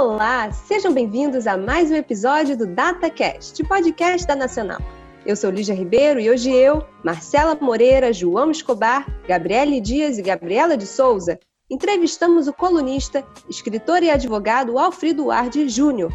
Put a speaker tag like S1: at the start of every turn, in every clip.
S1: Olá, sejam bem-vindos a mais um episódio do DataCast, podcast da Nacional. Eu sou Lígia Ribeiro e hoje eu, Marcela Moreira, João Escobar, Gabriele Dias e Gabriela de Souza entrevistamos o colunista, escritor e advogado Alfredo Ward Júnior,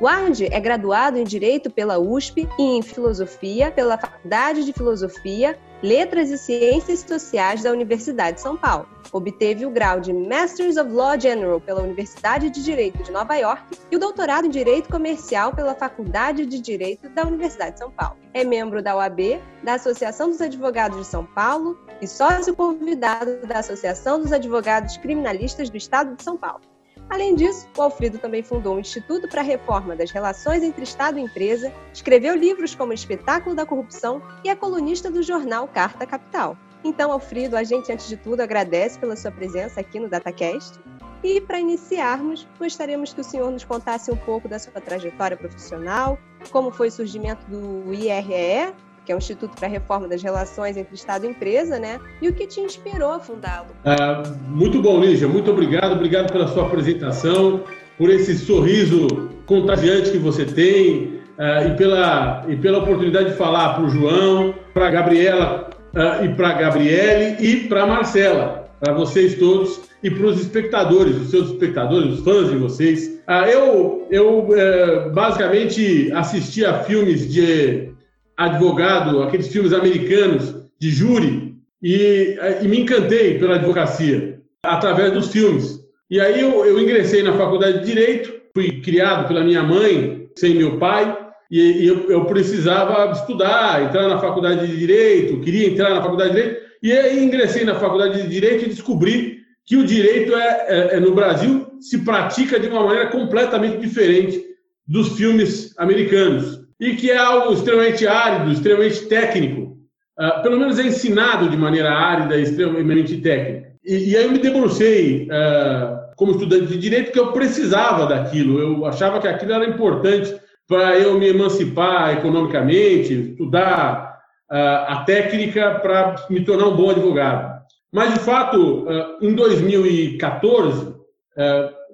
S1: Ward é graduado em Direito pela USP e em Filosofia pela Faculdade de Filosofia, Letras e Ciências Sociais da Universidade de São Paulo. Obteve o grau de Masters of Law General pela Universidade de Direito de Nova York e o doutorado em Direito Comercial pela Faculdade de Direito da Universidade de São Paulo. É membro da OAB, da Associação dos Advogados de São Paulo e sócio convidado da Associação dos Advogados Criminalistas do Estado de São Paulo. Além disso, o Alfredo também fundou o Instituto para a Reforma das Relações entre Estado e Empresa, escreveu livros como Espetáculo da Corrupção e é colunista do jornal Carta Capital. Então, Alfredo, a gente, antes de tudo, agradece pela sua presença aqui no DataCast. E, para iniciarmos, gostaríamos que o senhor nos contasse um pouco da sua trajetória profissional, como foi o surgimento do IREE que é o Instituto para a Reforma das Relações entre Estado e Empresa, né? E o que te inspirou a fundá-lo?
S2: Ah, muito bom, Lígia. Muito obrigado. Obrigado pela sua apresentação, por esse sorriso contagiante que você tem ah, e, pela, e pela oportunidade de falar para o João, para a Gabriela ah, e para a Gabriele e para a Marcela, para vocês todos e para os espectadores, os seus espectadores, os fãs de vocês. Ah, eu, eu eh, basicamente assisti a filmes de advogado, aqueles filmes americanos de júri, e, e me encantei pela advocacia através dos filmes. E aí eu, eu, ingressei na faculdade de Direito, fui criado pela minha mãe, sem meu pai, e, e eu, eu, precisava estudar, entrar na faculdade de Direito, queria entrar na faculdade de Direito, e aí ingressei na faculdade de Direito e descobri que o direito é, é, é no Brasil se pratica de uma maneira completamente diferente dos filmes americanos e que é algo extremamente árido, extremamente técnico. Uh, pelo menos é ensinado de maneira árida extremamente técnica. E, e aí eu me debrucei uh, como estudante de direito que eu precisava daquilo. Eu achava que aquilo era importante para eu me emancipar economicamente, estudar uh, a técnica para me tornar um bom advogado. Mas, de fato, em 2014,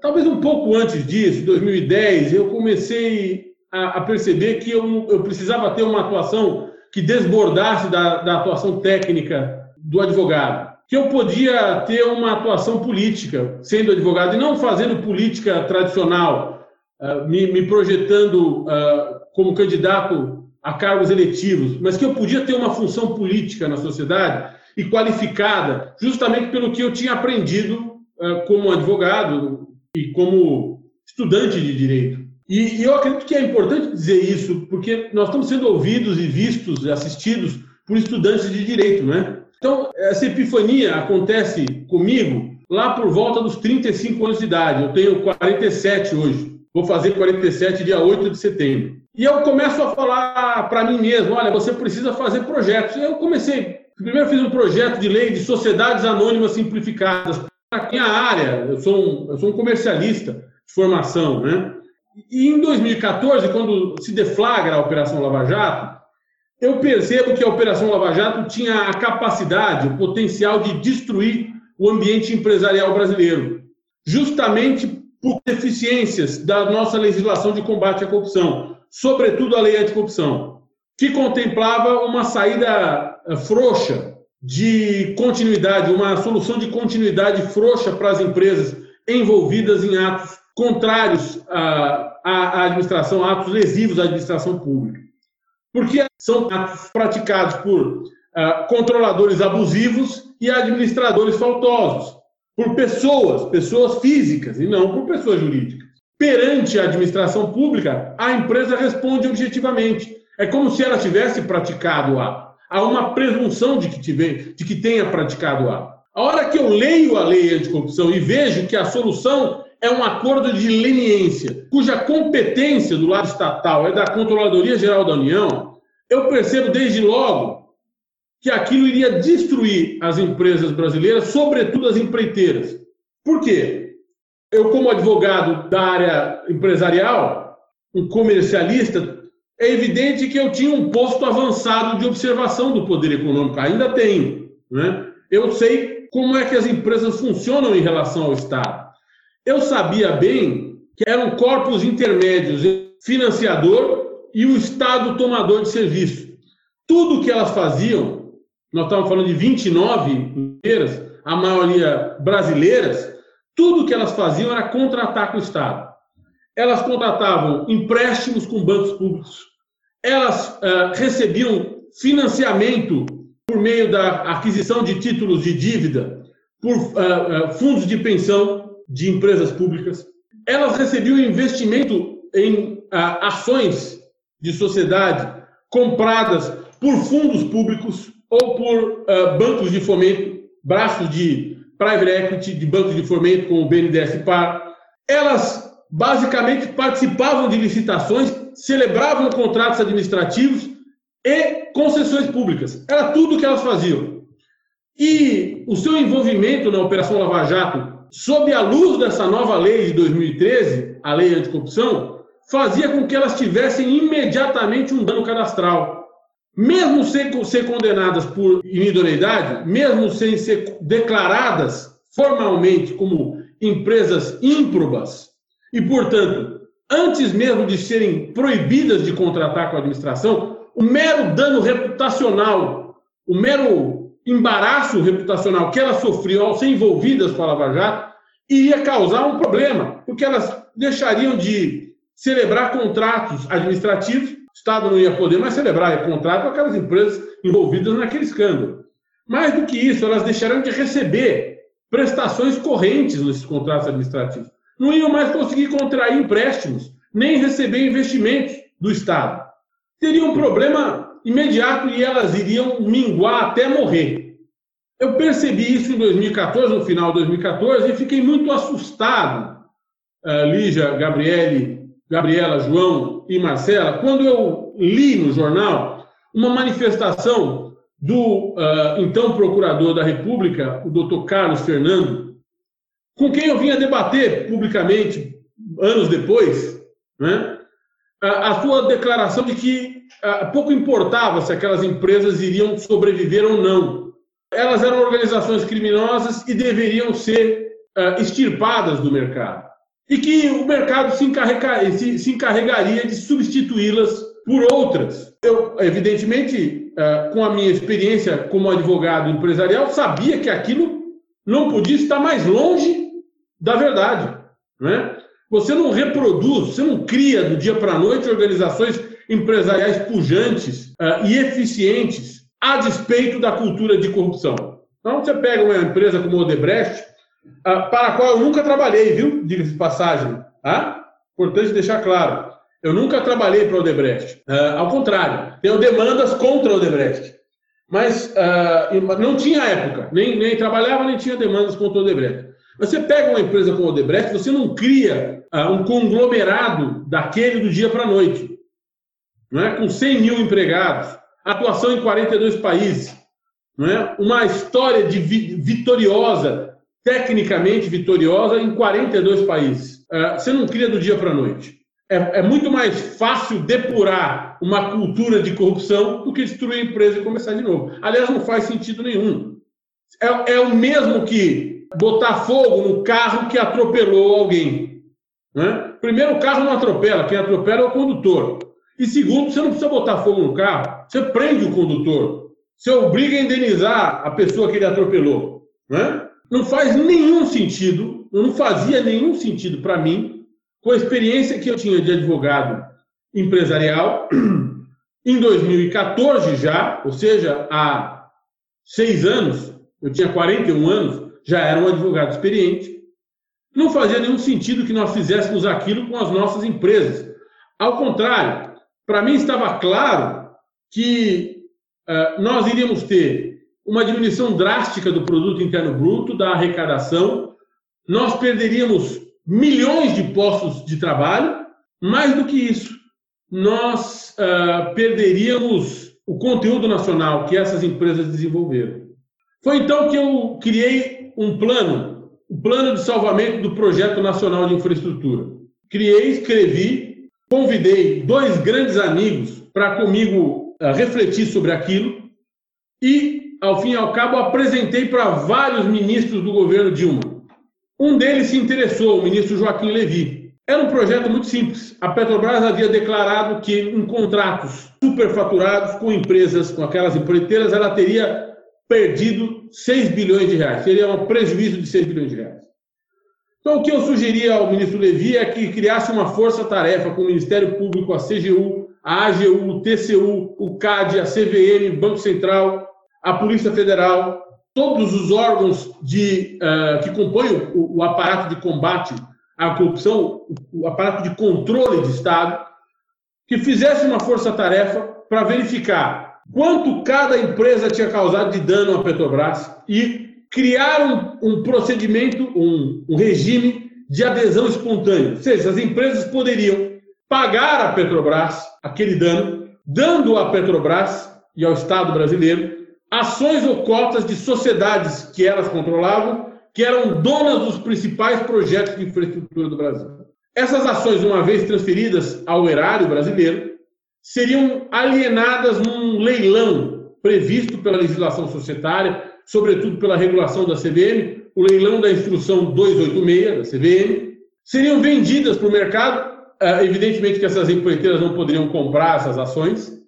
S2: talvez um pouco antes disso, 2010, eu comecei a, a perceber que eu, eu, precisava ter uma atuação que desbordasse da, da atuação técnica do advogado que eu podia ter uma atuação política sendo advogado e não fazendo política tradicional, uh, me, me, projetando uh, como candidato a cargos eletivos, mas que eu podia ter uma função política na sociedade e qualificada, justamente pelo que eu tinha aprendido uh, como advogado e como estudante de direito. E, eu acredito que é importante dizer isso, porque nós estamos sendo ouvidos e vistos assistidos por estudantes de direito, né? Então, essa epifania acontece comigo lá por volta dos 35 anos de idade. Eu tenho 47 hoje. Vou fazer 47 dia 8 de setembro. E eu começo a falar para mim mesmo: olha, você precisa fazer projetos. Eu comecei. Primeiro fiz um projeto de lei de sociedades anônimas simplificadas. Na minha área, eu sou um, eu sou um comercialista de formação, né? E em 2014, quando se deflagra a Operação Lava Jato, eu percebo que a Operação Lava Jato tinha a capacidade, o potencial de destruir o ambiente empresarial brasileiro, justamente por deficiências da nossa legislação de combate à corrupção, sobretudo a lei anticorrupção, que contemplava uma saída eh, frouxa de continuidade, uma solução de continuidade frouxa para as empresas envolvidas em atos contrários à, à administração, atos lesivos à administração pública. Porque são atos praticados por uh, controladores abusivos e administradores faltosos, por pessoas, pessoas físicas e não por pessoas jurídicas. Perante a administração pública, a empresa responde objetivamente. É como se ela tivesse praticado ato. Há uma presunção de que, tiver, de que tenha praticado ato. A hora que eu leio a lei anticorrupção e vejo que a solução é um acordo de leniência, cuja competência do lado estatal é da Controladoria Geral da União, eu percebo desde logo que aquilo iria destruir as empresas brasileiras, sobretudo as empreiteiras. Por quê? Eu, como advogado da área empresarial, um comercialista, é evidente que eu tinha um posto avançado de observação do poder econômico, ainda tenho. Né? Eu sei como é que as empresas funcionam em relação ao Estado. Eu sabia bem que eram corpos intermédios, financiador e o Estado tomador de serviço. Tudo que elas faziam, nós estávamos falando de 29 empresas, a maioria brasileiras, tudo que elas faziam era contratar com o Estado. Elas contratavam empréstimos com bancos públicos, elas uh, recebiam financiamento por meio da aquisição de títulos de dívida por uh, uh, fundos de pensão de empresas públicas. Elas recebiam investimento em ações de sociedade compradas por fundos públicos ou por bancos de fomento, braços de private equity, de bancos de fomento como o BNDES Par. Elas basicamente participavam de licitações, celebravam contratos administrativos e concessões públicas. Era tudo que elas faziam. E o seu envolvimento na Operação Lava Jato, sob a luz dessa nova lei de 2013, a lei anticorrupção, fazia com que elas tivessem imediatamente um dano cadastral. Mesmo sem ser condenadas por inidoneidade, mesmo sem ser declaradas formalmente como empresas ímprobas, e, portanto, antes mesmo de serem proibidas de contratar com a administração, o mero dano reputacional, o mero embaraço reputacional que elas sofriam ao ser envolvidas com a Lava Jato iria causar um problema, porque elas deixariam de celebrar contratos administrativos, o Estado não ia poder mais celebrar contrato com aquelas empresas envolvidas naquele escândalo. Mais do que isso, elas deixariam de receber prestações correntes nesses contratos administrativos. Não iam mais conseguir contrair empréstimos, nem receber investimentos do Estado teria um problema imediato e elas iriam minguar até morrer. Eu percebi isso em 2014, no final de 2014, e fiquei muito assustado, uh, Lígia, Gabriele, Gabriela, João e Marcela, quando eu li no jornal uma manifestação do uh, então procurador da República, o doutor Carlos Fernando, com quem eu vinha debater publicamente anos depois, né? A, sua declaração de que pouco importava se aquelas empresas iriam sobreviver ou não. Elas eram organizações criminosas e deveriam ser extirpadas do mercado. E que o mercado se, encarrega, se, se encarregaria de substituí-las por outras. Eu, evidentemente, com a minha experiência como advogado empresarial, sabia que aquilo não podia estar mais longe da verdade. Né? Você não reproduz, você não cria do dia para a noite organizações empresariais pujantes uh, e eficientes a despeito da cultura de corrupção. Então, você pega uma empresa como a Odebrecht, uh, para a qual eu nunca trabalhei, viu? Diga-se de passagem. Tá? Importante deixar claro. Eu nunca trabalhei para a Odebrecht. Uh, ao contrário, tenho demandas contra a Odebrecht. Mas não tinha época, nem, nem trabalhava, nem tinha demandas contra a Odebrecht. Você pega uma empresa como a Odebrecht, você não cria uh, um conglomerado daquele do dia para a noite, não é? com 100 mil empregados, atuação em 42 países, não é? uma história de vi vitoriosa, tecnicamente vitoriosa, em 42 países. Uh, você não cria do dia para a noite. É, é, muito mais fácil depurar uma cultura de corrupção do que destruir a empresa e começar de novo. Aliás, não faz sentido nenhum. É, é o mesmo que botar fogo no carro que atropelou alguém. Né? Primeiro, o carro não atropela, quem atropela é o condutor. E segundo, você não precisa botar fogo no carro, você prende o condutor. Você obriga a indenizar a pessoa que ele atropelou. Né? Não faz nenhum sentido, não fazia nenhum sentido para mim, com a experiência que eu tinha de advogado empresarial, em 2014 já, ou seja, há seis anos, eu tinha 41 anos, já era um advogado experiente, não fazia nenhum sentido que nós fizéssemos aquilo com as nossas empresas. Ao contrário, para mim estava claro que uh, nós iríamos ter uma diminuição drástica do produto interno bruto, da arrecadação, nós perderíamos milhões de postos de trabalho, mais do que isso, nós uh, perderíamos o conteúdo nacional que essas empresas desenvolveram. Foi então que eu criei um plano, o um plano de salvamento do Projeto Nacional de Infraestrutura. Criei, escrevi, convidei dois grandes amigos para comigo uh, refletir sobre aquilo e, ao fim e ao cabo, apresentei para vários ministros do governo Dilma. Um deles se interessou, o ministro Joaquim Levi. Era um projeto muito simples. A Petrobras havia declarado que em contratos superfaturados com empresas, com aquelas empreiteiras, ela teria perdido 6 bilhões de reais, teria um prejuízo de 6 bilhões de reais. Então, o que eu sugeria ao ministro Levi é que criasse uma força-tarefa com o Ministério Público, a CGU, a AGU, o TCU, o CAD, a CVM, Banco Central, a Polícia Federal, todos os órgãos de, uh, que compõem o, o, aparato de combate à corrupção, o aparato de controle de Estado, que fizesse uma força-tarefa para verificar quanto cada empresa tinha causado de dano à Petrobras e criar um, um procedimento, um, um regime de adesão espontânea. Ou seja, as empresas poderiam pagar à Petrobras aquele dano, dando à Petrobras e ao Estado brasileiro ações ou cotas de sociedades que elas controlavam, que eram donas dos principais projetos de infraestrutura do Brasil. Essas ações, uma vez transferidas ao erário brasileiro, seriam alienadas num leilão previsto pela legislação societária, sobretudo pela regulação da CVM, o leilão da instrução 286 da CVM, seriam vendidas para o mercado. Ah, evidentemente que essas empreiteiras não poderiam comprar essas ações,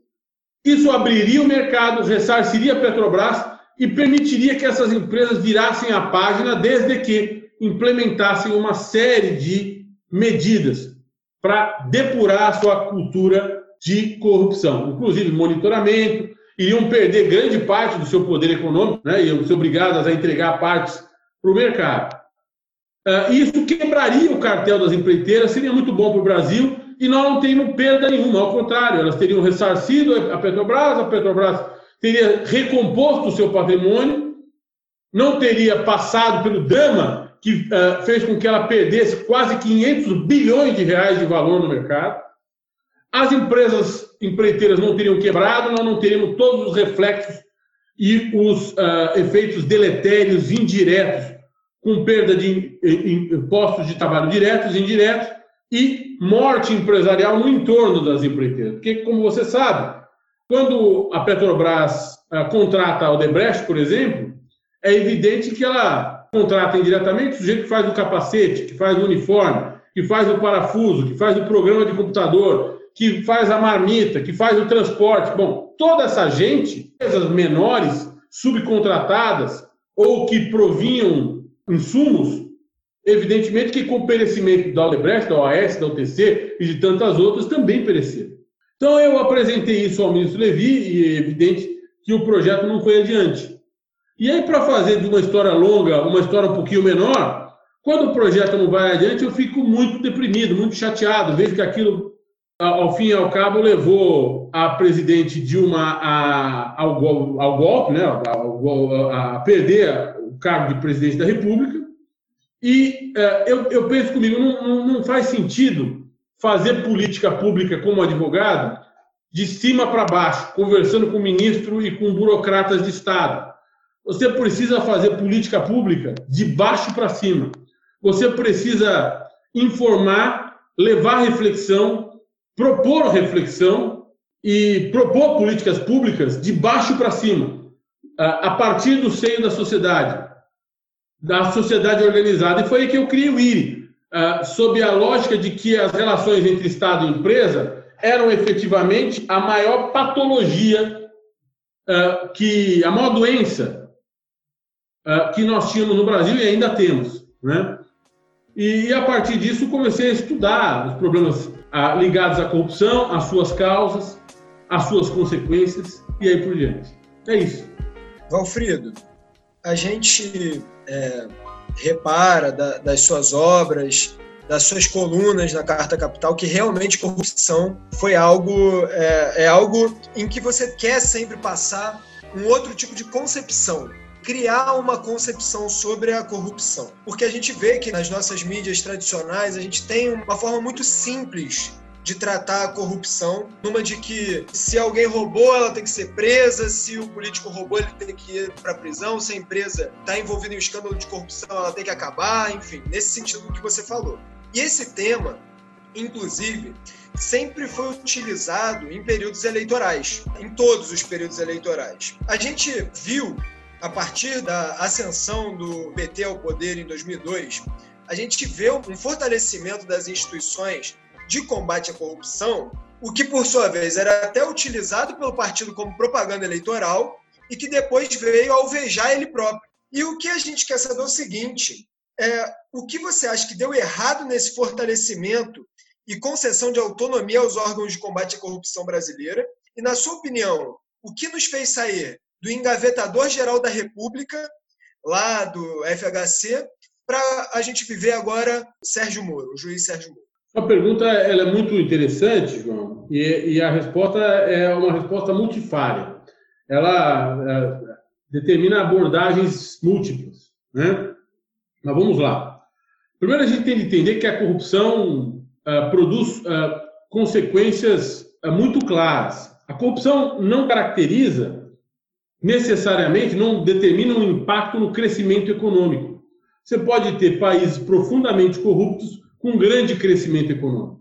S2: isso abriria o mercado, ressarciria a Petrobras e permitiria que essas empresas virassem a página desde que implementassem uma série de medidas para depurar a sua cultura de corrupção, inclusive monitoramento, iriam perder grande parte do seu poder econômico, né, iam ser obrigadas a entregar partes para o mercado. Uh, isso quebraria o cartel das empreiteiras, seria muito bom para o Brasil e nós não teríamos perda nenhuma, ao contrário, elas teriam ressarcido a Petrobras, a Petrobras teria recomposto o seu patrimônio, não teria passado pelo drama que uh, fez com que ela perdesse quase 500 bilhões de reais de valor no mercado. As empresas empreiteiras não teriam quebrado, nós não teríamos todos os reflexos e os uh, efeitos deletérios indiretos, com perda de impostos de trabalho diretos e indiretos, e morte empresarial no entorno das empreiteiras. Porque, como você sabe, quando a Petrobras uh, contrata a Odebrecht, por exemplo, é evidente que ela contrata indiretamente o sujeito que faz o capacete, que faz o uniforme, que faz o parafuso, que faz o programa de computador, que faz a marmita, que faz o transporte. Bom, toda essa gente, empresas menores, subcontratadas ou que provinham insumos, Evidentemente que com o perecimento da Odebrecht, da OAS, da UTC e de tantas outras também pereceram. Então eu apresentei isso ao ministro Levi e é evidente que o projeto não foi adiante. E aí, para fazer de uma história longa uma história um pouquinho menor, quando o projeto não vai adiante, eu fico muito deprimido, muito chateado. Vejo que aquilo, ao fim e ao cabo, levou a presidente Dilma a, ao, ao golpe, né, a, a perder o cargo de presidente da República. E é, eu, eu, penso comigo, não, não, não, faz sentido fazer política pública como advogado de cima para baixo, conversando com ministro e com burocratas de Estado. Você precisa fazer política pública de baixo para cima. Você precisa informar, levar reflexão, propor reflexão e propor políticas públicas de baixo para cima, a partir do seio da sociedade da sociedade organizada. E foi aí que eu criei o IRI, sob a lógica de que as relações entre Estado e empresa eram efetivamente a maior patologia, que a maior doença que nós tínhamos no Brasil e ainda temos. Né? E a partir disso comecei a estudar os problemas ligados à corrupção, as suas causas, as suas consequências e aí por diante. É isso.
S3: Valfrido, a gente é, repara da, das suas obras, das suas colunas na Carta Capital, que realmente corrupção foi algo, é, é algo em que você quer sempre passar um outro tipo de concepção, criar uma concepção sobre a corrupção. Porque a gente vê que nas nossas mídias tradicionais a gente tem uma forma muito simples de tratar a corrupção, numa de que se alguém roubou, ela tem que ser presa, se o político roubou, ele tem que ir para prisão, se a empresa está envolvida em um escândalo de corrupção, ela tem que acabar, enfim, nesse sentido que você falou. E esse tema, inclusive, sempre foi utilizado em períodos eleitorais, em todos os períodos eleitorais. A gente viu, a partir da ascensão do PT ao poder em 2002, a gente vê um fortalecimento das instituições de combate à corrupção, o que, por sua vez, era até utilizado pelo partido como propaganda eleitoral e que depois veio alvejar ele próprio. E o que a gente quer saber é o seguinte: é, o que você acha que deu errado nesse fortalecimento e concessão de autonomia aos órgãos de combate à corrupção brasileira? E, na sua opinião, o que nos fez sair do engavetador-geral da República, lá do FHC, para a gente viver agora Sérgio Moro, o juiz Sérgio Moro?
S2: A pergunta ela é muito interessante, João, e, e a resposta é uma resposta multifária. Ela é, determina abordagens múltiplas, né? Mas vamos lá. Primeiro, a gente tem que entender que a corrupção uh, produz uh, consequências uh, muito claras. A corrupção não caracteriza necessariamente, não determina um impacto no crescimento econômico. Você pode ter países profundamente corruptos com grande crescimento econômico.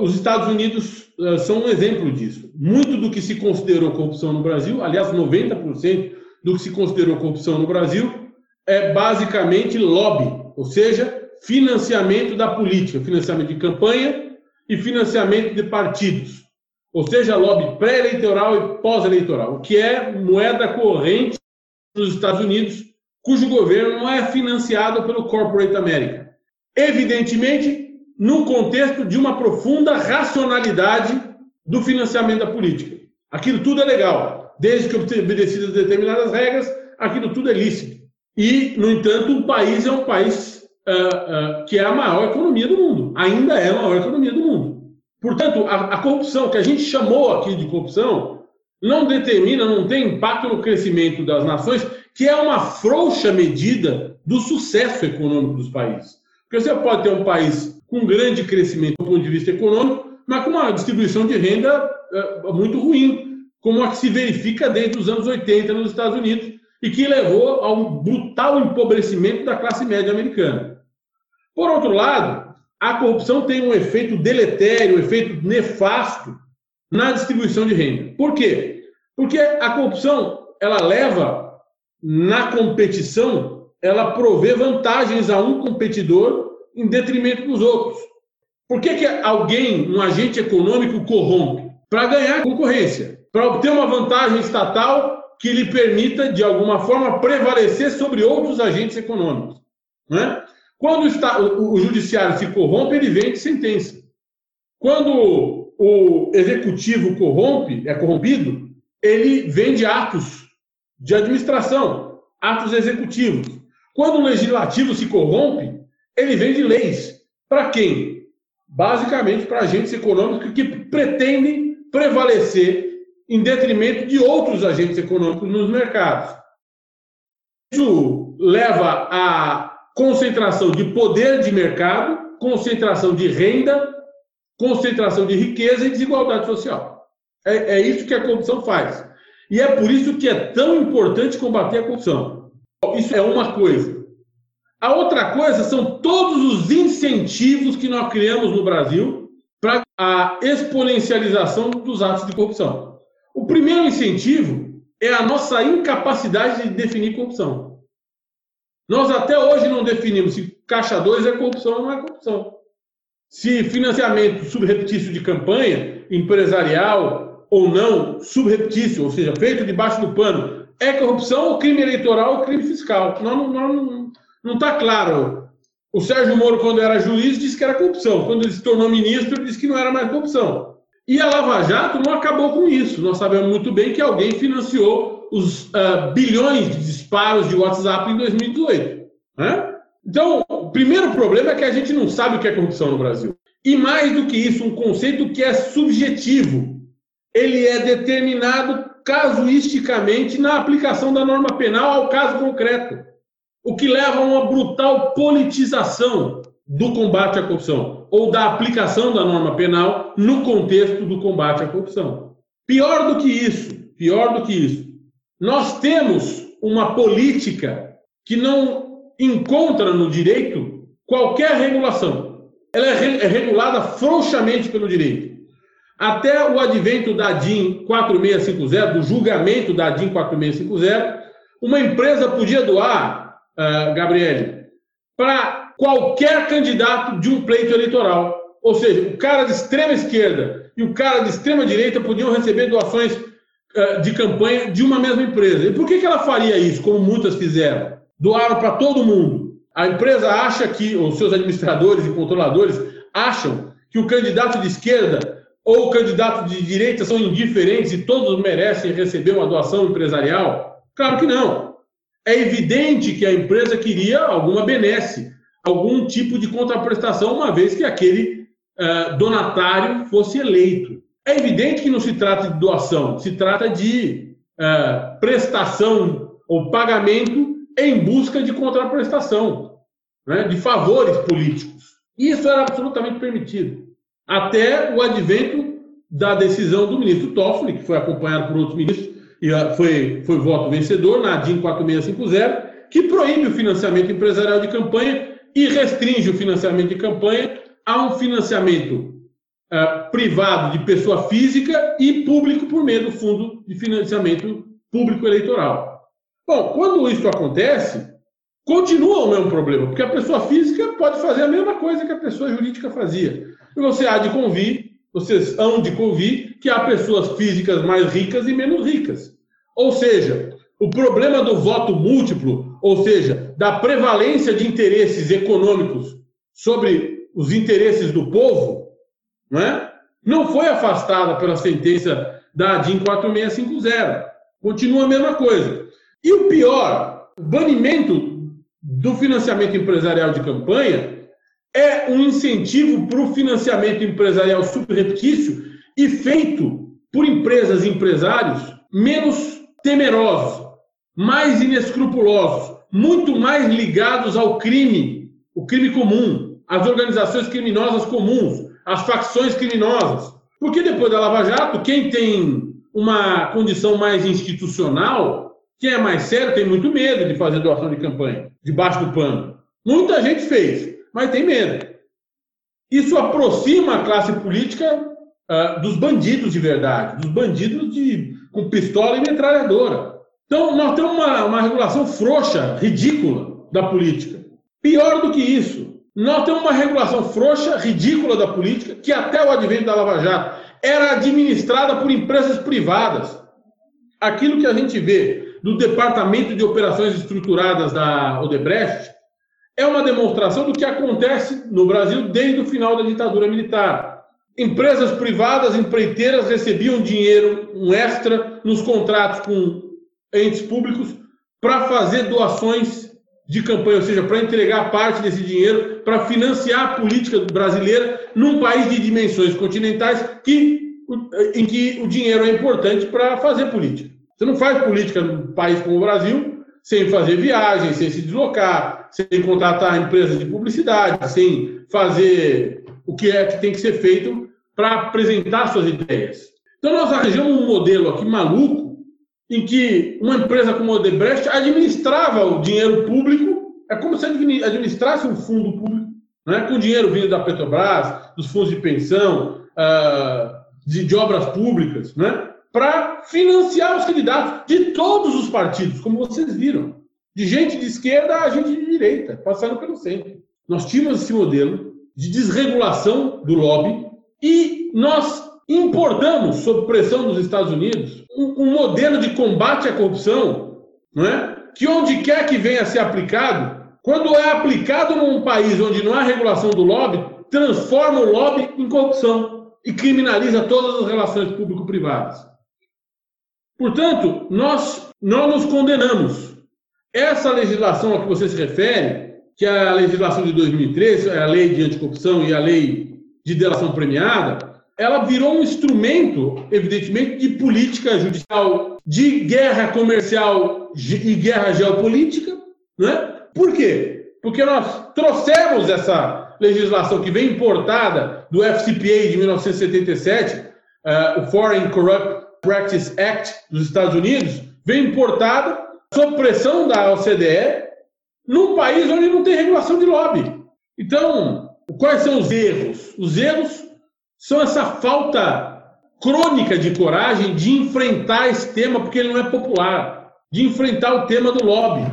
S2: Os Estados Unidos são um exemplo disso. Muito do que se considerou corrupção no Brasil, aliás, 90% do que se considerou corrupção no Brasil, é basicamente lobby, ou seja, financiamento da política, financiamento de campanha e financiamento de partidos, ou seja, lobby pré-eleitoral e pós-eleitoral, o que é moeda corrente nos Estados Unidos, cujo governo não é financiado pelo Corporate America. Evidentemente, num contexto de uma profunda racionalidade do financiamento da política. Aquilo tudo é legal, desde que obedecidas determinadas regras, aquilo tudo é lícito. E, no entanto, o país é um país uh, uh, que é a maior economia do mundo. Ainda é a maior economia do mundo. Portanto, a, a, corrupção, que a gente chamou aqui de corrupção, não determina, não tem impacto no crescimento das nações, que é uma frouxa medida do sucesso econômico dos países. Porque você pode ter um país com grande crescimento do ponto de vista econômico, mas com uma distribuição de renda uh, muito ruim, como a que se verifica desde os anos 80 nos Estados Unidos, e que levou ao brutal empobrecimento da classe média americana. Por outro lado, a corrupção tem um efeito deletério, um efeito nefasto na distribuição de renda. Por quê? Porque a corrupção ela leva na competição, ela provê vantagens a um competidor em detrimento dos outros. Por que, que alguém, um agente econômico, corrompe? Para ganhar concorrência, para obter uma vantagem estatal que lhe permita, de alguma forma, prevalecer sobre outros agentes econômicos. Né? Quando está, o, o judiciário se corrompe, ele vende sentença. Quando o executivo corrompe, é corrompido, ele vende atos de administração, atos executivos. Quando o legislativo se corrompe, ele vende leis. Para quem? Basicamente para agentes econômicos que pretendem prevalecer em detrimento de outros agentes econômicos nos mercados. Isso leva à concentração de poder de mercado, concentração de renda, concentração de riqueza e desigualdade social. É, é isso que a corrupção faz. E é por isso que é tão importante combater a corrupção. Isso é uma coisa. A outra coisa são todos os incentivos que nós criamos no Brasil para a exponencialização dos atos de corrupção. O primeiro incentivo é a nossa incapacidade de definir corrupção. Nós até hoje não definimos se caixa 2 é corrupção ou não é corrupção. Se financiamento subreptício de campanha, empresarial ou não, subreptício, ou seja, feito debaixo do pano, é corrupção ou crime eleitoral ou crime fiscal. Não está tá claro. O Sérgio Moro, quando era juiz, disse que era corrupção. Quando ele se tornou ministro, disse que não era mais corrupção. E a Lava Jato não acabou com isso. Nós sabemos muito bem que alguém financiou os uh, bilhões de disparos de WhatsApp em 2018. Né? Então, o primeiro problema é que a gente não sabe o que é corrupção no Brasil. E mais do que isso, um conceito que é subjetivo. Ele é determinado casuisticamente na aplicação da norma penal ao caso concreto, o que leva a uma brutal politização do combate à corrupção ou da aplicação da norma penal no contexto do combate à corrupção. Pior do que isso, pior do que isso, nós temos uma política que não encontra no direito qualquer regulação. Ela é, é regulada frouxamente pelo direito. Até o advento da DIN 4650, do julgamento da DIN 4650, uma empresa podia doar, uh, Gabriele, para qualquer candidato de um pleito eleitoral. Ou seja, o cara de extrema esquerda e o cara de extrema direita podiam receber doações de campanha de uma mesma empresa. E por que, que ela faria isso, como muitas fizeram? Doaram para todo mundo. A empresa acha que, os seus administradores e controladores acham que o candidato de esquerda ou o candidato de direita são indiferentes e todos merecem receber uma doação empresarial? Claro que não. É evidente que a empresa queria alguma benesse, algum tipo de contraprestação, uma vez que aquele uh, donatário fosse eleito. É evidente que não se trata de doação, se trata de uh, prestação ou pagamento em busca de contraprestação, né, de favores políticos. Isso era absolutamente permitido. Até o advento da decisão do ministro Toffoli, que foi acompanhado por outros ministros, e foi, foi voto vencedor na DIN 4650, que proíbe o financiamento empresarial de campanha e restringe o financiamento de campanha a um financiamento uh, privado de pessoa física e público por meio do Fundo de Financiamento Público Eleitoral. Bom, quando isso acontece, continua o mesmo problema, porque a pessoa física pode fazer a mesma coisa que a pessoa jurídica fazia. E você há de convir, vocês hão de convir que há pessoas físicas mais ricas e menos ricas. Ou seja, o problema do voto múltiplo, ou seja, da prevalência de interesses econômicos sobre os interesses do povo, não, é? não foi afastada pela sentença da DIN 4650. Continua a mesma coisa. E o pior, o banimento do financiamento empresarial de campanha é um incentivo para o financiamento empresarial subreptício e feito por empresas e empresários menos temerosos, mais inescrupulosos, muito mais ligados ao crime, o crime comum, às organizações criminosas comuns, às facções criminosas. Porque depois da Lava Jato, quem tem uma condição mais institucional, quem é mais sério, tem muito medo de fazer doação de campanha, debaixo do pano. Muita gente fez, mas tem medo. Isso aproxima a classe política uh, dos bandidos de verdade, dos bandidos de, com pistola e metralhadora. Então, nós temos uma, uma regulação frouxa, ridícula da política. Pior do que isso, nós temos uma regulação frouxa, ridícula da política, que até o advento da Lava Jato era administrada por empresas privadas. Aquilo que a gente vê do Departamento de Operações Estruturadas da Odebrecht é uma demonstração do que acontece no Brasil desde o final da ditadura militar. Empresas privadas, empreiteiras recebiam dinheiro, um extra, nos contratos com entes públicos para fazer doações de campanha, ou seja, para entregar parte desse dinheiro para financiar a política brasileira num país de dimensões continentais que, em que o dinheiro é importante para fazer política. Você não faz política num país como o Brasil sem fazer viagem, sem se deslocar, sem contratar empresas de publicidade, sem fazer o que é que tem que ser feito para apresentar suas ideias. Então nós arranjamos um modelo aqui maluco em que uma empresa como a Odebrecht administrava o dinheiro público, é como se administrasse um fundo público, né, com dinheiro vindo da Petrobras, dos fundos de pensão, uh, de, de, obras públicas, né, para financiar os candidatos de todos os partidos, como vocês viram, de gente de esquerda a gente de direita, passando pelo centro. Nós tínhamos esse modelo de desregulação do lobby e nós importamos, sob pressão dos Estados Unidos, um, um modelo de combate à corrupção, não é? que onde quer que venha a ser aplicado, quando é aplicado num país onde não há regulação do lobby, transforma o lobby em corrupção e criminaliza todas as relações público-privadas. Portanto, nós não nos condenamos. Essa legislação a que você se refere, que é a legislação de 2013, é a lei de anticorrupção e a lei de delação premiada, ela virou um instrumento, evidentemente, de política judicial, de guerra comercial e guerra geopolítica. Né? Por quê? Porque nós trouxemos essa legislação que vem importada do FCPA de 1977, uh, eh, o Foreign Corrupt Practice Act dos Estados Unidos, vem importada sob pressão da OCDE num país onde não tem regulação de lobby. Então, quais são os erros? Os erros são essa falta crônica de coragem de enfrentar esse tema, porque ele não é popular, de enfrentar o tema do lobby,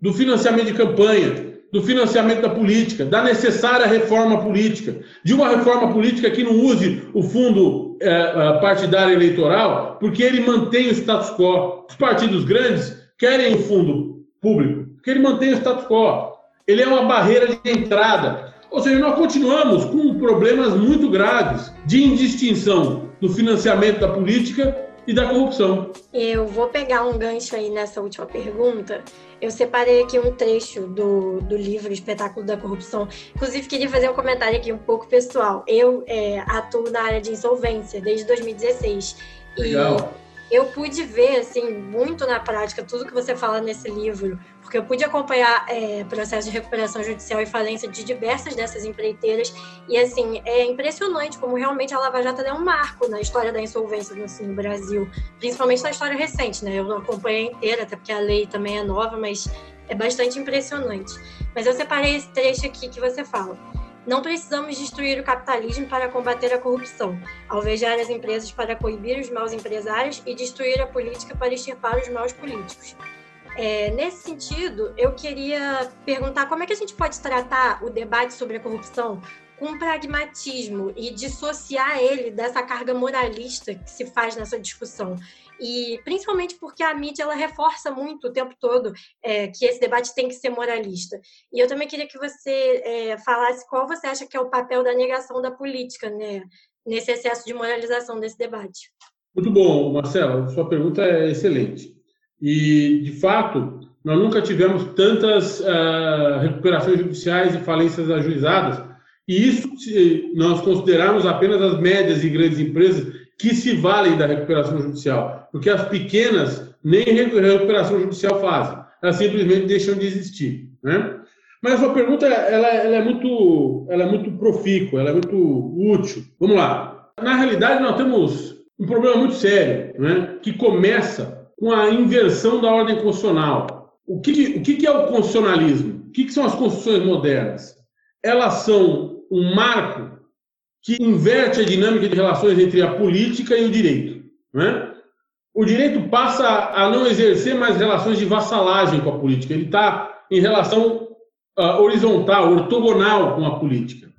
S2: do financiamento de campanha, do financiamento da política, da necessária reforma política, de uma reforma política que não use o fundo é, partidário eleitoral, porque ele mantém o status quo. Os partidos grandes querem o fundo público, porque ele mantém o status quo. Ele é uma barreira de entrada. Ou seja, nós continuamos com problemas muito graves de indistinção do financiamento da política e da corrupção.
S4: Eu vou pegar um gancho aí nessa última pergunta. Eu separei aqui um trecho do, do livro Espetáculo da Corrupção. Inclusive, queria fazer um comentário aqui um pouco pessoal. Eu é, atuo na área de insolvência desde 2016.
S2: Legal.
S4: E eu pude ver, assim, muito na prática tudo que você fala nesse livro, porque eu pude acompanhar é, processo de recuperação judicial e falência de diversas dessas empreiteiras, e, assim, é impressionante como realmente a Lava Jato é um marco na história da insolvência assim, no Brasil, principalmente na história recente, né? Eu não acompanhei inteira, até porque a lei também é nova, mas é bastante impressionante. Mas eu separei esse trecho aqui que você fala. Não precisamos destruir o capitalismo para combater a corrupção, alvejar as empresas para coibir os maus empresários e destruir a política para extirpar os maus políticos. É, nesse sentido, eu queria perguntar como é que a gente pode tratar o debate sobre a corrupção com pragmatismo e dissociar ele dessa carga moralista que se faz nessa discussão e principalmente porque a mídia ela reforça muito o tempo todo é, que esse debate tem que ser moralista. E eu também queria que você é, falasse qual você acha que é o papel da negação da política né, nesse excesso de moralização desse debate.
S2: Muito bom, Marcela, sua pergunta é excelente. E, de fato, nós nunca tivemos tantas uh, recuperações judiciais e falências ajuizadas, e isso, nós considerarmos apenas as médias e grandes empresas, que se valem da recuperação judicial, porque as pequenas nem recuperação judicial fazem, elas simplesmente deixam de existir, né? Mas a sua pergunta ela, ela, é muito, ela é muito profícua, ela é muito útil. Vamos lá. Na realidade, nós temos um problema muito sério, né? Que começa com a inversão da ordem constitucional. O que, o que é o constitucionalismo? O que são as constituições modernas? Elas são um marco que inverte a dinâmica de relações entre a política e o direito. Né? O direito passa a não exercer mais relações de vassalagem com a política, ele está em relação uh, horizontal, ortogonal com a política.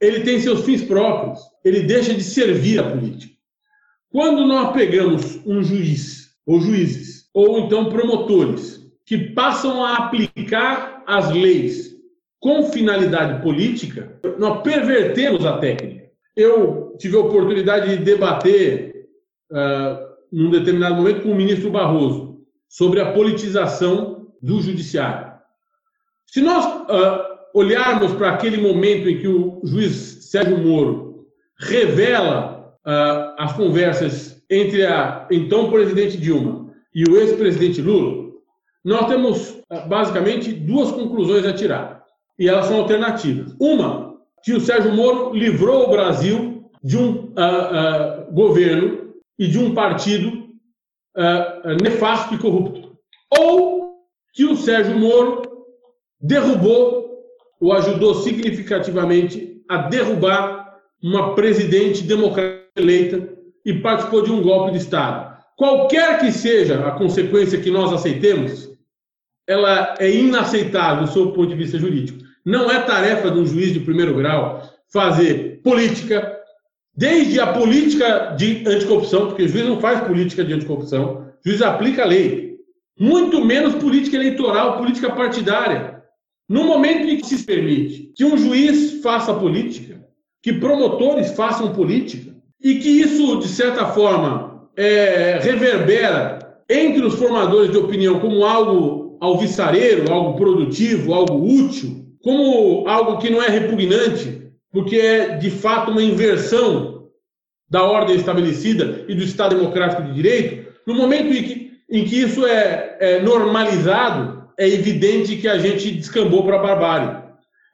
S2: Ele tem seus fins próprios, ele deixa de servir a política. Quando nós pegamos um juiz, ou juízes, ou então promotores, que passam a aplicar as leis com finalidade política, nós pervertemos a técnica eu tive a oportunidade de debater, uh, num determinado momento, com o ministro Barroso, sobre a politização do judiciário. Se nós uh, olharmos para aquele momento em que o juiz Sérgio Moro revela uh, as conversas entre a então presidente Dilma e o ex-presidente Lula, nós temos basicamente duas conclusões a tirar. E elas são alternativas. Uma que o Sérgio Moro livrou o Brasil de um uh, uh, governo e de um partido uh, nefasto e corrupto. Ou que o Sérgio Moro derrubou ou ajudou significativamente a derrubar uma presidente democrática eleita e participou de um golpe de Estado. Qualquer que seja a consequência que nós aceitemos, ela é inaceitável do seu ponto de vista jurídico. Não é tarefa de um juiz de primeiro grau fazer política, desde a política de anticorrupção, porque o juiz não faz política de anticorrupção, o juiz aplica a lei. Muito menos política eleitoral, política partidária. No momento em que se permite que um juiz faça política, que promotores façam política, e que isso, de certa forma, é, reverbera entre os formadores de opinião como algo alvissareiro, algo produtivo, algo útil, como algo que não é repugnante, porque é de fato uma inversão da ordem estabelecida e do Estado democrático de direito, no momento em que, em que isso é, é normalizado, é evidente que a gente descambou para a barbárie.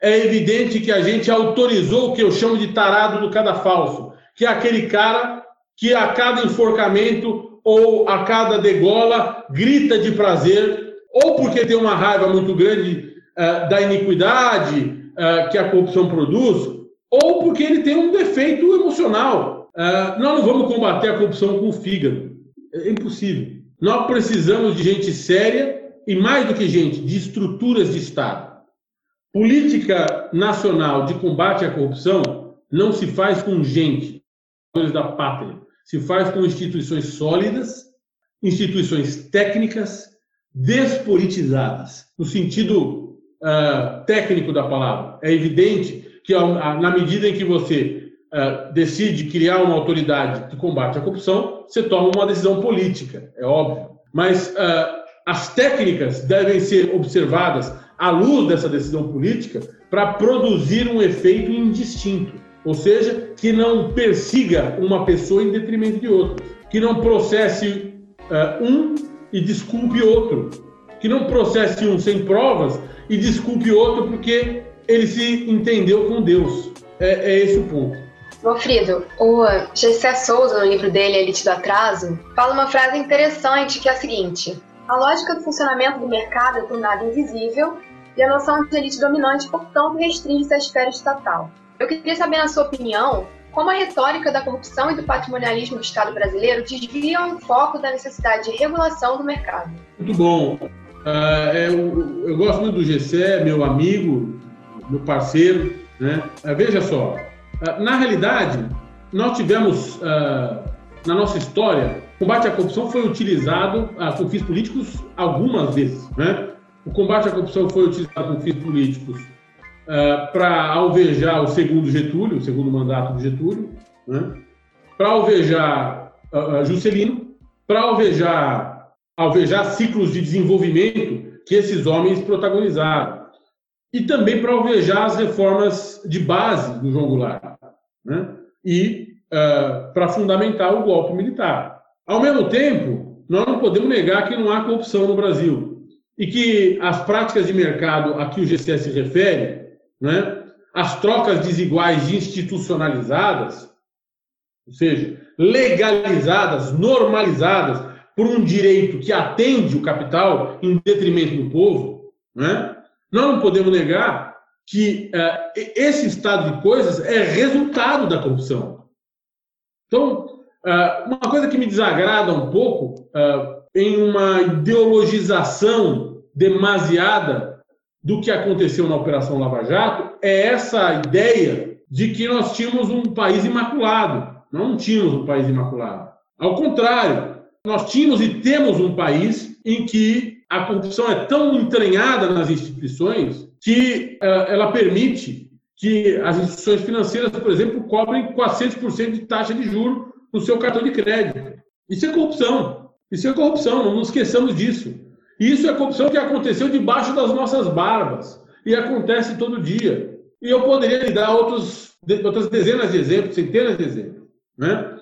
S2: É evidente que a gente autorizou o que eu chamo de tarado do cadafalso, que é aquele cara que a cada enforcamento ou a cada degola grita de prazer, ou porque tem uma raiva muito grande uh, da iniquidade uh, que a corrupção produz, ou porque ele tem um defeito emocional. Uh, nós não vamos combater a corrupção com o fígado. É impossível. Nós precisamos de gente séria e, mais do que gente, de estruturas de Estado. política nacional de combate à corrupção não se faz com gente da pátria, se faz com instituições sólidas, instituições técnicas, despolitizadas, no sentido uh, técnico da palavra. É evidente que, na medida em que você uh, decide criar uma autoridade de combate à corrupção, você toma uma decisão política, é óbvio. Mas uh, as técnicas devem ser observadas à luz dessa decisão política para produzir um efeito indistinto, ou seja, que não persiga uma pessoa em detrimento de outra, que não processe uh, um e desculpe outro, que não processe um sem provas e desculpe outro porque ele se entendeu com Deus. É, é esse o ponto.
S5: Wilfrido, o Gessé Souza, no livro dele, Elite do Atraso, fala uma frase interessante que é a seguinte: A lógica do funcionamento do mercado é tornada invisível e a noção de elite dominante, portanto, restringe-se à esfera estatal. Eu queria saber, na sua opinião, como a retórica da corrupção e do patrimonialismo do Estado brasileiro desviam o foco da necessidade de regulação do mercado.
S2: Muito bom. Uh, eu, eu, gosto muito do Gessé, meu amigo, meu parceiro. Né? Uh, veja só, uh, na realidade, nós tivemos, na nossa história, o combate à corrupção foi utilizado com fins políticos algumas vezes. Né? O combate à corrupção foi utilizado com fins políticos para alvejar o segundo Getúlio, o segundo mandato de Getúlio, né? para alvejar Juscelino, para alvejar, alvejar ciclos de desenvolvimento que esses homens protagonizaram. E também para alvejar as reformas de base do João Goulart. Né? E uh, para fundamentar o golpe militar. Ao mesmo tempo, nós não podemos negar que não há corrupção no Brasil e que as práticas de mercado a que o GCS se refere, né, as trocas desiguais institucionalizadas, ou seja, legalizadas, normalizadas por um direito que atende o capital em detrimento do povo, né, não podemos negar que uh, esse estado de coisas é resultado da corrupção. Então, uh, uma coisa que me desagrada um pouco uh, em uma ideologização demasiada do que aconteceu na Operação Lava Jato é essa ideia de que nós tínhamos um país imaculado. Não tínhamos um país imaculado. Ao contrário, nós tínhamos e temos um país em que a corrupção é tão entranhada nas instituições que uh, ela permite que as instituições financeiras, por exemplo, cobrem 400% de taxa de juro no seu cartão de crédito. Isso é corrupção. Isso é corrupção, não nos esqueçamos disso. Isso é corrupção que aconteceu debaixo das nossas barbas e acontece todo dia. E eu poderia lhe dar outros, outras dezenas de exemplos, centenas de exemplos. Né?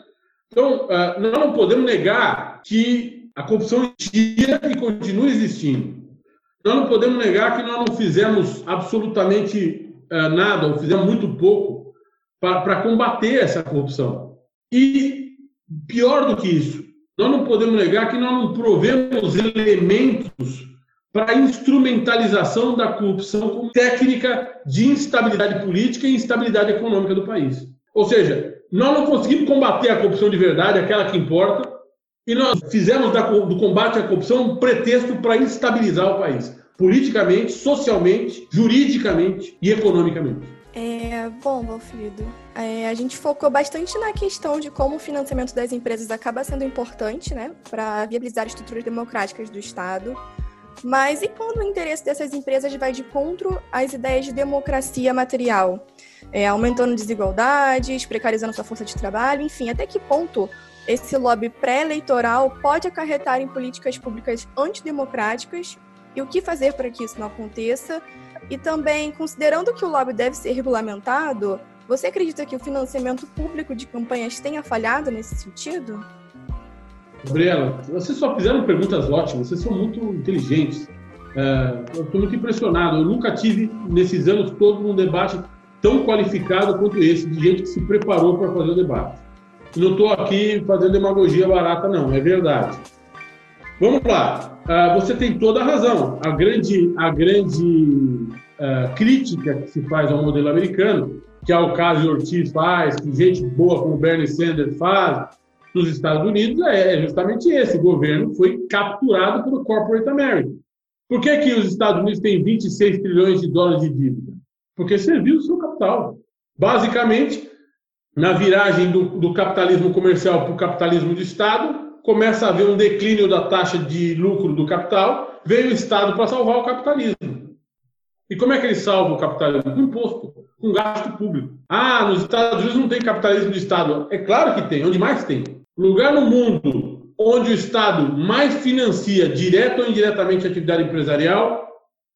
S2: Então, ah, nós não podemos negar que a corrupção existia e continua existindo. Nós não podemos negar que nós não fizemos absolutamente ah, nada, ou fizemos muito pouco, para combater essa corrupção. E, pior do que isso, nós não podemos negar que nós não provemos elementos para a instrumentalização da corrupção como técnica de instabilidade política e instabilidade econômica do país. Ou seja, nós não conseguimos combater a corrupção de verdade, aquela que importa, e nós fizemos do combate à corrupção um pretexto para instabilizar o país, politicamente, socialmente, juridicamente e economicamente.
S6: É, bom, Valfrido, é, a gente focou bastante na questão de como o financiamento das empresas acaba sendo importante, né, para viabilizar estruturas democráticas do Estado. Mas e quando o interesse dessas empresas vai de encontro às ideias de democracia material? É, aumentando desigualdades, precarizando sua força de trabalho, enfim, até que ponto esse lobby pré-eleitoral pode acarretar em políticas públicas antidemocráticas e o que fazer para que isso não aconteça e também, considerando que o lobby deve ser regulamentado, você acredita que o financiamento público de campanhas tenha falhado nesse sentido?
S2: Gabriela, vocês só fizeram perguntas ótimas, vocês são muito inteligentes. É, eu estou muito impressionado. Eu nunca tive, nesses anos todos, um debate tão qualificado quanto esse, de gente que se preparou para fazer o debate. Não estou aqui fazendo demagogia barata, não, é verdade. Vamos lá. Uh, você tem toda a razão. A grande, a grande uh, crítica que se faz ao modelo americano, que Alcázar Ortiz faz, que gente boa como Bernie Sanders faz nos Estados Unidos, é, é justamente esse. O governo foi capturado pelo Corporate America. Por que, que os Estados Unidos têm 26 trilhões de dólares de dívida? Porque serviu o seu capital. Basicamente, na viragem do, do capitalismo comercial para o capitalismo de Estado, começa a haver um declínio da taxa de lucro do capital, veio o Estado para salvar o capitalismo. E como é que ele salva o capitalismo? Com imposto, com gasto público. Ah, nos Estados Unidos não tem capitalismo de Estado. É claro que tem, onde mais tem. Lugar no mundo onde o Estado mais financia, direto ou indiretamente, a atividade empresarial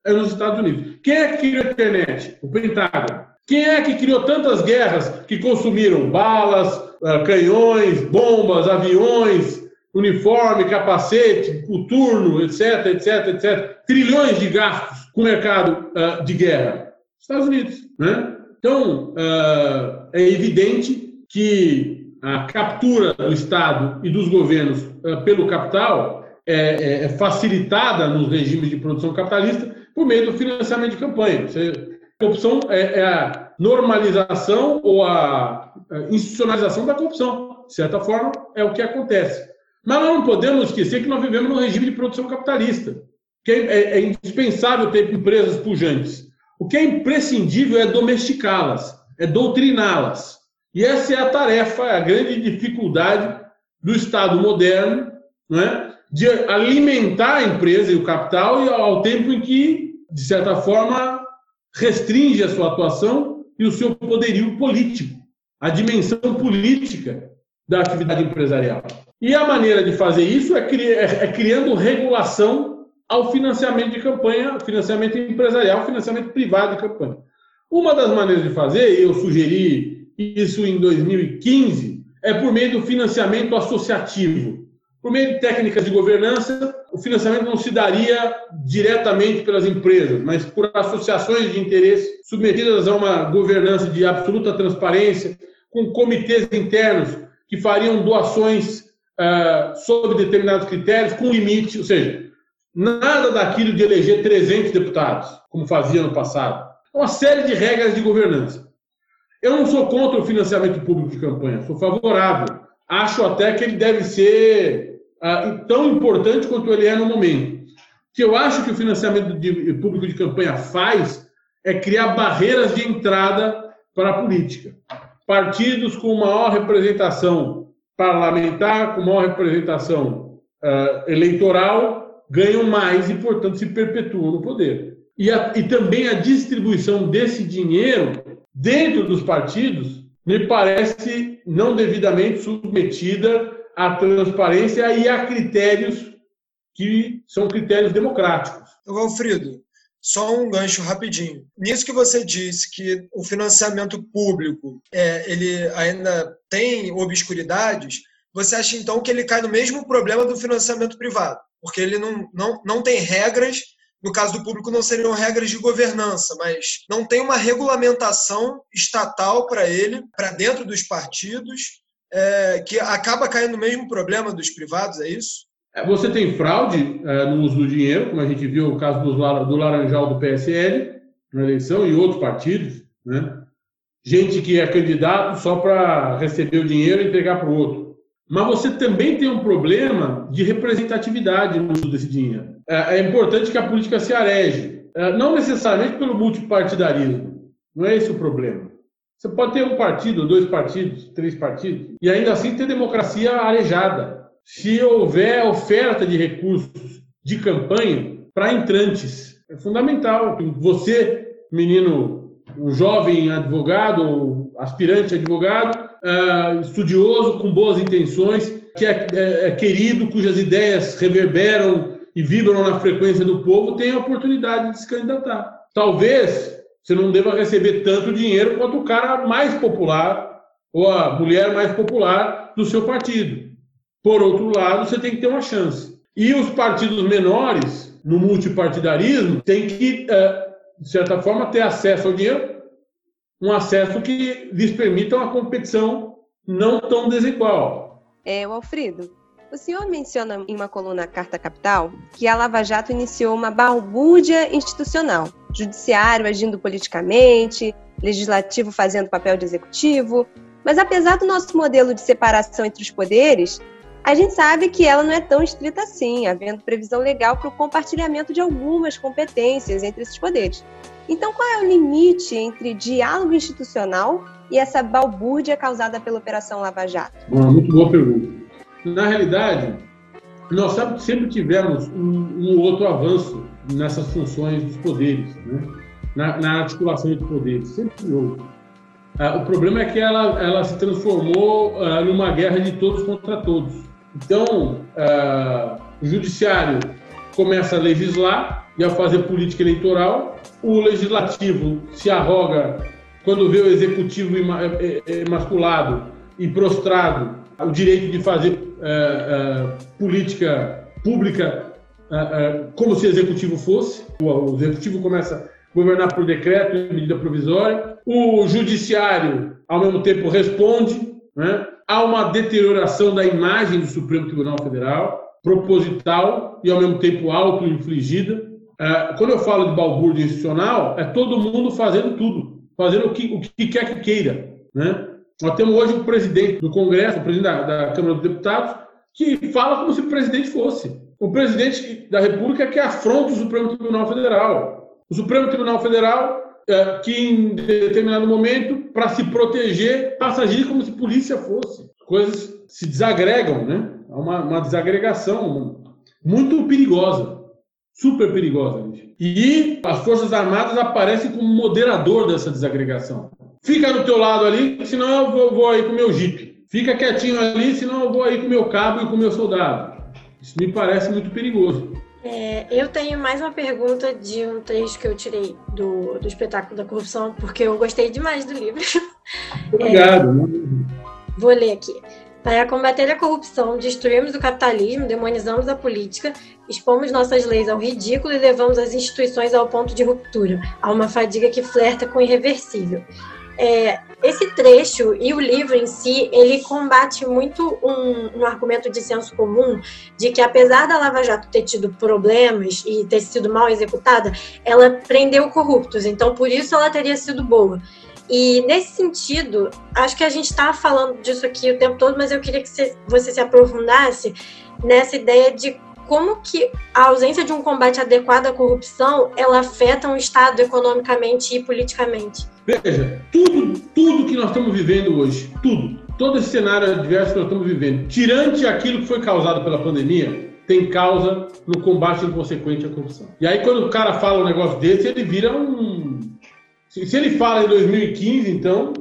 S2: é nos Estados Unidos. Quem é que criou a internet? O Pentágono. Quem é que criou tantas guerras que consumiram balas, ah, canhões, bombas, aviões, uniforme, capacete, coturno, etc, etc, etc. Trilhões de gastos com o mercado uh, de guerra. Estados Unidos. Né? Então, uh, é evidente que a captura do Estado e dos governos pelo capital é, é, é, facilitada nos regimes de produção capitalista por meio do financiamento de campanha. Você, corrupção é, é, a normalização ou a institucionalização da corrupção. De certa forma, é o que acontece. Mas nós não podemos esquecer que nós vivemos num regime de produção capitalista, que é, é, é indispensável ter empresas pujantes. O que é imprescindível é domesticá-las, é doutriná-las. E essa é a tarefa, a grande dificuldade do Estado moderno, não é? de alimentar a empresa e o capital e ao tempo em que, de certa forma, restringe a sua atuação e o seu poderio político, a dimensão política da atividade empresarial. E a maneira de fazer isso é, cri é, é criando regulação ao financiamento de campanha, financiamento empresarial, financiamento privado de campanha. Uma das maneiras de fazer, e eu sugeri isso em 2015, é por meio do financiamento associativo. Por meio de técnicas de governança, o financiamento não se daria diretamente pelas empresas, mas por associações de interesse submetidas a uma governança de absoluta transparência, com comitês internos que fariam doações uh, sob determinados critérios, com limite, ou seja, nada daquilo de eleger 300 deputados, como fazia no passado. Uma série de regras de governança. Eu não sou contra o financiamento público de campanha, sou favorável. Acho até que ele deve ser uh, tão importante quanto ele é no momento. O que eu acho que o financiamento de, público de campanha faz é criar barreiras de entrada para a política. Partidos com maior representação parlamentar, com maior representação uh, eleitoral, ganham mais e, portanto, se perpetuam no poder. E, a, e também a distribuição desse dinheiro dentro dos partidos me parece não devidamente submetida à transparência e a critérios que são critérios democráticos.
S3: Alfredo, só um gancho rapidinho. Nisso que você disse que o financiamento público é, ele ainda tem obscuridades, você acha então que ele cai no mesmo problema do financiamento privado? Porque ele não, não, não tem regras, no caso do público não seriam regras de governança, mas não tem uma regulamentação estatal para ele, para dentro dos partidos, é, que acaba caindo no mesmo problema dos privados, é isso?
S2: É, você tem fraude é, no uso do dinheiro, como a gente viu o caso do, Laranjal do PSL na eleição e outros partidos, né? Gente que é candidato só para receber o dinheiro e entregar para o outro. Mas você também tem um problema de representatividade no uso desse dinheiro. É, é importante que a política se areje, é, não necessariamente pelo multipartidarismo. Não é esse o problema. Você pode ter um partido, dois partidos, três partidos, e ainda assim ter democracia arejada se houver oferta de recursos de campanha para entrantes. É fundamental você, menino, um jovem advogado, aspirante advogado, uh, estudioso, com boas intenções, que é, é, é, querido, cujas ideias reverberam e vibram na frequência do povo, tenha a oportunidade de se candidatar. Talvez você não deva receber tanto dinheiro quanto o cara mais popular ou a mulher mais popular do seu partido. Por outro lado, você tem que ter uma chance. E os partidos menores, no multipartidarismo, têm que, é, de certa forma, ter acesso ao dinheiro, um acesso que lhes permita uma competição não tão desigual.
S1: É, o Alfredo, o senhor menciona em uma coluna Carta Capital que a Lava Jato iniciou uma balbúrdia institucional, judiciário agindo politicamente, legislativo fazendo papel de executivo. Mas apesar do nosso modelo de separação entre os poderes, A gente sabe que ela não é tão estrita assim, havendo previsão legal para o compartilhamento de algumas competências entre esses poderes. Então, qual é o limite entre diálogo institucional e essa balbúrdia causada pela Operação Lava Jato?
S2: Bom, muito boa pergunta. Na realidade, nós sempre tivemos um, um outro avanço nessas funções dos poderes, né? na, na, articulação de poderes, sempre houve. Ah, o problema é que ela, ela se transformou ah, numa guerra de todos contra todos. Então, ah, o judiciário começa a legislar e a fazer política eleitoral, o legislativo se arroga quando vê o executivo emasculado e prostrado o direito de fazer política pública como se executivo fosse. O, executivo começa a governar por decreto e medida provisória. O judiciário, ao mesmo tempo, responde. Né? Há uma deterioração da imagem do Supremo Tribunal Federal, proposital e, ao mesmo tempo, auto-infligida. quando eu falo de balbúrdia institucional, é todo mundo fazendo tudo, fazendo o que, o que quer que queira. Né? Nós temos hoje o presidente do Congresso, o presidente da, da Câmara dos Deputados, que fala como se o presidente fosse o presidente da República que afronta o Supremo Tribunal Federal. O Supremo Tribunal Federal, é, que em determinado momento, para se proteger, passa a agir como se polícia fosse. Coisas se desagregam, né? Há uma, uma desagregação muito perigosa, super perigosa. Gente. E as Forças Armadas aparecem como moderador dessa desagregação. Fica do teu lado ali, senão eu vou, vou aí com o meu jipe. Fica quietinho ali, senão eu vou aí com o meu cabo e com o meu soldado. Isso me parece muito perigoso.
S4: É, eu tenho mais uma pergunta de um trecho que eu tirei do, do espetáculo da corrupção, porque eu gostei demais do livro.
S2: Obrigado.
S4: É, vou ler aqui. Para combater a corrupção, destruímos o capitalismo, demonizamos a política, expomos nossas leis ao ridículo e levamos as instituições ao ponto de ruptura, a uma fadiga que flerta com o irreversível. É, esse trecho e o livro em si, ele combate muito um, um, argumento de senso comum de que apesar da Lava Jato ter tido problemas e ter sido mal executada, ela prendeu corruptos, então por isso ela teria sido boa. E nesse sentido, acho que a gente está falando disso aqui o tempo todo, mas eu queria que você, se aprofundasse nessa ideia de como que a ausência de um combate adequado à corrupção ela afeta um Estado economicamente e politicamente.
S2: Veja, tudo, tudo que nós estamos vivendo hoje, tudo, todo esse cenário adverso que nós estamos vivendo, tirante aquilo que foi causado pela pandemia, tem causa no combate inconsequente à corrupção. E aí, quando o cara fala um negócio desse, ele vira um. Se, se ele fala em 2015, então,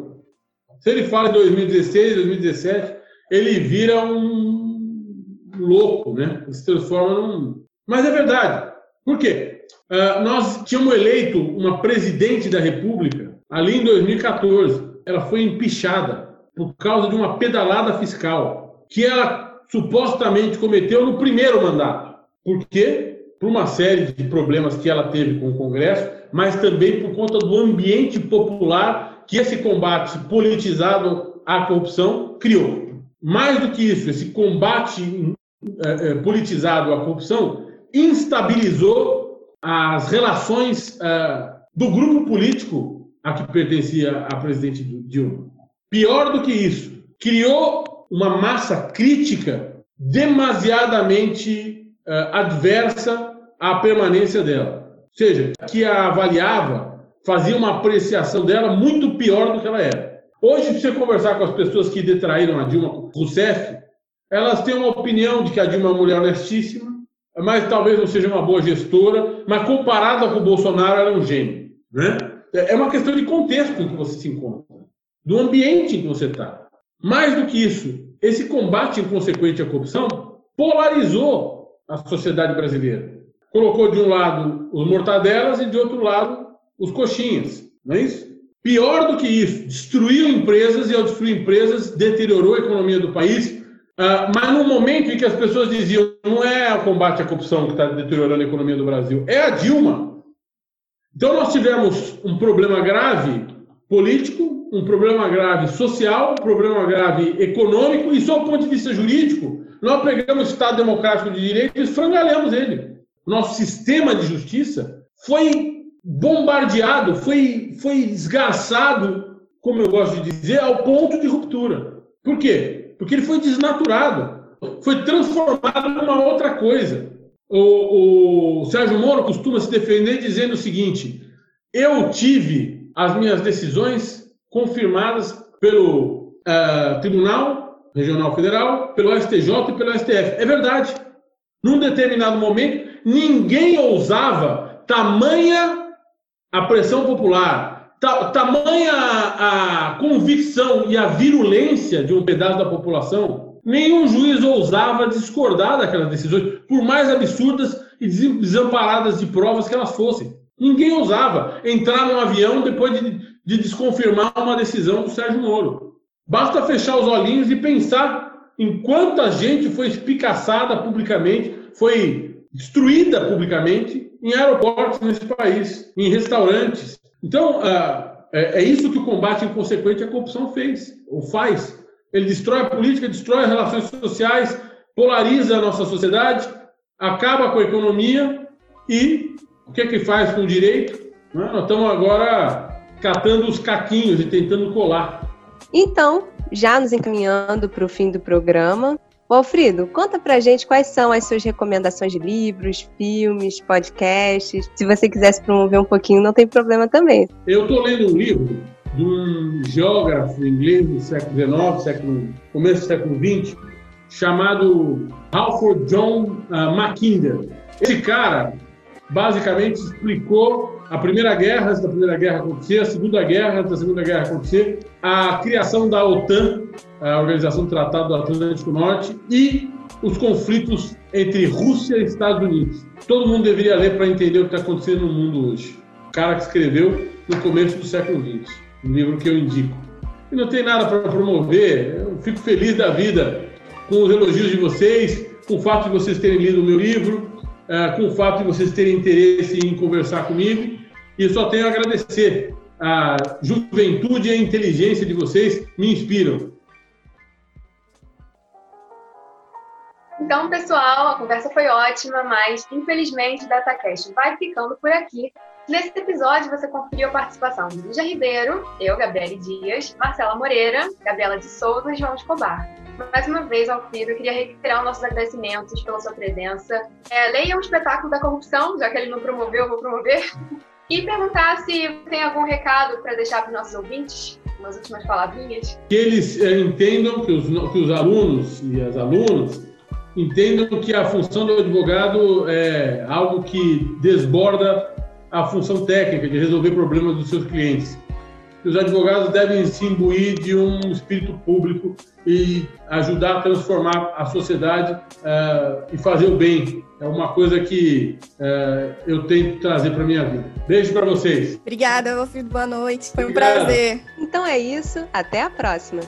S2: se ele fala em 2016, 2017, ele vira um louco, né? Ele se transforma num. Mas é verdade. Por quê? Uh, nós tínhamos eleito uma presidente da República ali em 2014. Ela foi empichada por causa de uma pedalada fiscal que ela supostamente cometeu no primeiro mandato. Por quê? Por uma série de problemas que ela teve com o Congresso, mas também por conta do ambiente popular que esse combate politizado à corrupção criou. Mais do que isso, esse combate é, é, politizado à corrupção instabilizou as relações é, do grupo político a que pertencia a presidente Dilma. Pior do que isso, criou uma massa crítica demasiadamente adversa à permanência dela. Ou seja, que a avaliava, fazia uma apreciação dela muito pior do que ela era. Hoje, se você conversar com as pessoas que detraíram a Dilma Rousseff, elas têm uma opinião de que a Dilma é uma mulher honestíssima, mas talvez não seja uma boa gestora, mas comparada com o Bolsonaro, ela é um gênio. Né? É uma questão de contexto em que você se encontra, do ambiente em que você está. Mais do que isso, esse combate inconsequente à corrupção polarizou a sociedade brasileira. Colocou de um lado os mortadelas e de outro lado os coxinhas, não é isso? Pior do que isso, destruiu empresas e ao destruir empresas deteriorou a economia do país Uh, mas no momento em que as pessoas diziam não é o combate à corrupção que está deteriorando a economia do Brasil, é a Dilma. Então nós tivemos um problema grave político, um problema grave social, um problema grave econômico e, só do ponto de vista jurídico, nós pegamos o Estado Democrático de Direito e esfrangalhamos ele. Nosso sistema de justiça foi bombardeado, foi, foi desgraçado, como eu gosto de dizer, ao ponto de ruptura. Por quê? porque ele foi desnaturado. foi transformado numa outra coisa. O, o Sérgio Moro costuma se defender dizendo o seguinte: eu tive as minhas decisões confirmadas pelo uh, Tribunal Regional Federal, pelo STJ e pelo STF. É verdade. Num determinado momento, ninguém ousava tamanha a pressão popular, ta, tamanha a, a convicção e a virulência de um pedaço da população, nenhum juiz ousava discordar daquelas decisões, por mais absurdas e desamparadas de provas que elas fossem. Ninguém ousava entrar num avião depois de, de desconfirmar uma decisão do Sérgio Moro. Basta fechar os olhinhos e pensar em quanta gente foi espicaçada publicamente, foi destruída publicamente em aeroportos nesse país, em restaurantes. Então, é, é isso que o combate inconsequente à corrupção fez, ou faz. Ele destrói a política, destrói as relações sociais, polariza a nossa sociedade, acaba com a economia e o que é que faz com o direito? Nós estamos agora catando os caquinhos e tentando colar.
S1: Então, já nos encaminhando para o fim do programa, Alfredo, conta pra gente quais são as suas recomendações de livros, filmes, podcasts. Se você quisesse promover um pouquinho, não tem problema também.
S2: Eu estou lendo um livro de um geógrafo inglês do século XIX, século, começo do século XX, chamado Halford John uh, Mackinder. Esse cara basicamente explicou a Primeira Guerra, antes da Primeira Guerra acontecer, a Segunda Guerra, antes da Segunda Guerra acontecer, a criação da OTAN, a Organização do Tratado do Atlântico Norte, e os conflitos entre Rússia e Estados Unidos. Todo mundo deveria ler para entender o que está acontecendo no mundo hoje. O cara que escreveu no começo do século XX, um livro que eu indico. E não tem nada para promover, eu fico feliz da vida com os elogios de vocês, com o fato de vocês terem lido o meu livro, é, com o fato de vocês terem interesse em conversar comigo. E eu só tenho a agradecer. A juventude e a inteligência de vocês me inspiram.
S5: Então, pessoal, a conversa foi ótima, mas infelizmente o DataCast vai ficando por aqui. Nesse episódio, você conferiu a participação de Lígia Ribeiro, eu, Gabriele Dias, Marcela Moreira, Gabriela de Souza e João Escobar. Mais uma vez, Alfredo, eu queria reiterar nossos agradecimentos pela sua presença. É, leia o espetáculo da corrupção, já que ele não promoveu, eu vou promover. E perguntar se tem algum recado para deixar para os nossos ouvintes, umas últimas palavrinhas.
S2: Que eles é, entendam, que os, que os alunos e as alunas entendam que a função do advogado é algo que desborda a função técnica de resolver problemas dos seus clientes os advogados devem se imbuir de um espírito público e ajudar a transformar a sociedade uh, e fazer o bem. É uma coisa que uh, eu tento trazer para minha vida. Beijo para vocês.
S6: Obrigada, meu filho. Boa noite. Foi um Obrigado. prazer.
S1: Então é isso. Até a próxima.